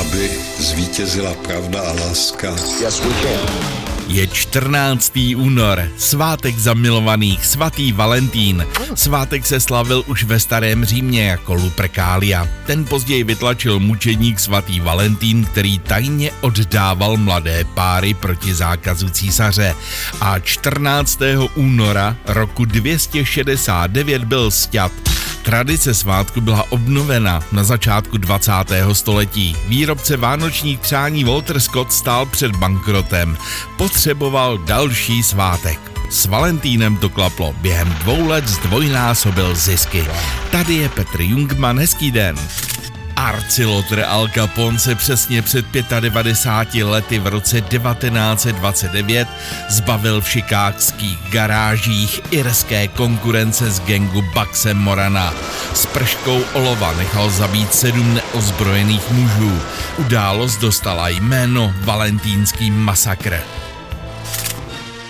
aby zvítězila pravda a láska. Yes, we can. Je 14. únor, svátek zamilovaných, svatý Valentín. Svátek se slavil už ve starém Římě jako Lupercalia. Ten později vytlačil mučedník svatý Valentín, který tajně oddával mladé páry proti zákazu císaře. A 14. února roku 269 byl sťat. Tradice svátku byla obnovena na začátku 20. století. Výrobce vánočních přání Walter Scott stál před bankrotem. Potřeboval další svátek. S Valentínem to klaplo. Během dvou let zdvojnásobil zisky. Tady je Petr Jungman, hezký den. Arcilotr Al Capone se přesně před 95 lety v roce 1929 zbavil v šikákských garážích irské konkurence z gengu Baxe Morana. S prškou olova nechal zabít sedm neozbrojených mužů. Událost dostala jméno Valentínský masakr.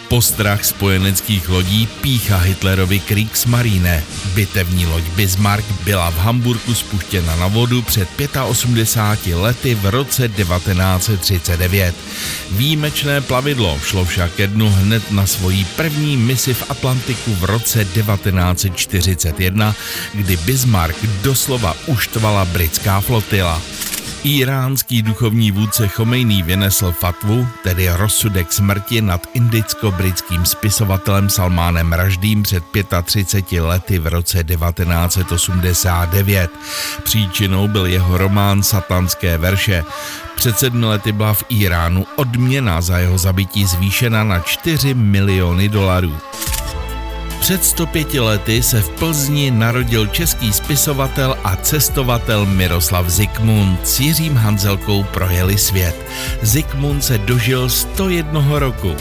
Postrach spojeneckých lodí pícha Hitlerovi Kriegsmarine. Bitevní loď Bismarck byla v Hamburgu spuštěna na vodu před 85 lety v roce 1939. Výjimečné plavidlo šlo však ke dnu hned na svoji první misi v Atlantiku v roce 1941, kdy Bismarck doslova uštvala britská flotila. Iránský duchovní vůdce Chomejný vynesl fatvu, tedy rozsudek smrti nad indicko-britským spisovatelem Salmánem Raždým před 35 lety v roce 1989. Příčinou byl jeho román Satanské verše. Před sedmi lety byla v Iránu odměna za jeho zabití zvýšena na 4 miliony dolarů. Před 105 lety se v Plzni narodil český spisovatel a cestovatel Miroslav Zikmund. S Jiřím Hanzelkou projeli svět. Zikmund se dožil 101 roku.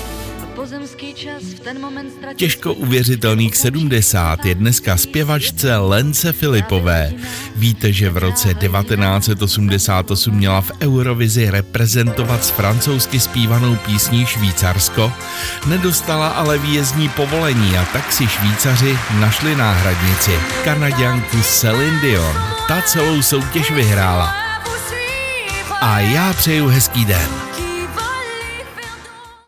Těžko uvěřitelných 70 je dneska zpěvačce Lence Filipové. Víte, že v roce 1988 měla v Eurovizi reprezentovat s francouzsky zpívanou písní Švýcarsko? Nedostala ale výjezdní povolení a tak si Švýcaři našli náhradnici. Kanaďanku Celine Dion. Ta celou soutěž vyhrála. A já přeju hezký den.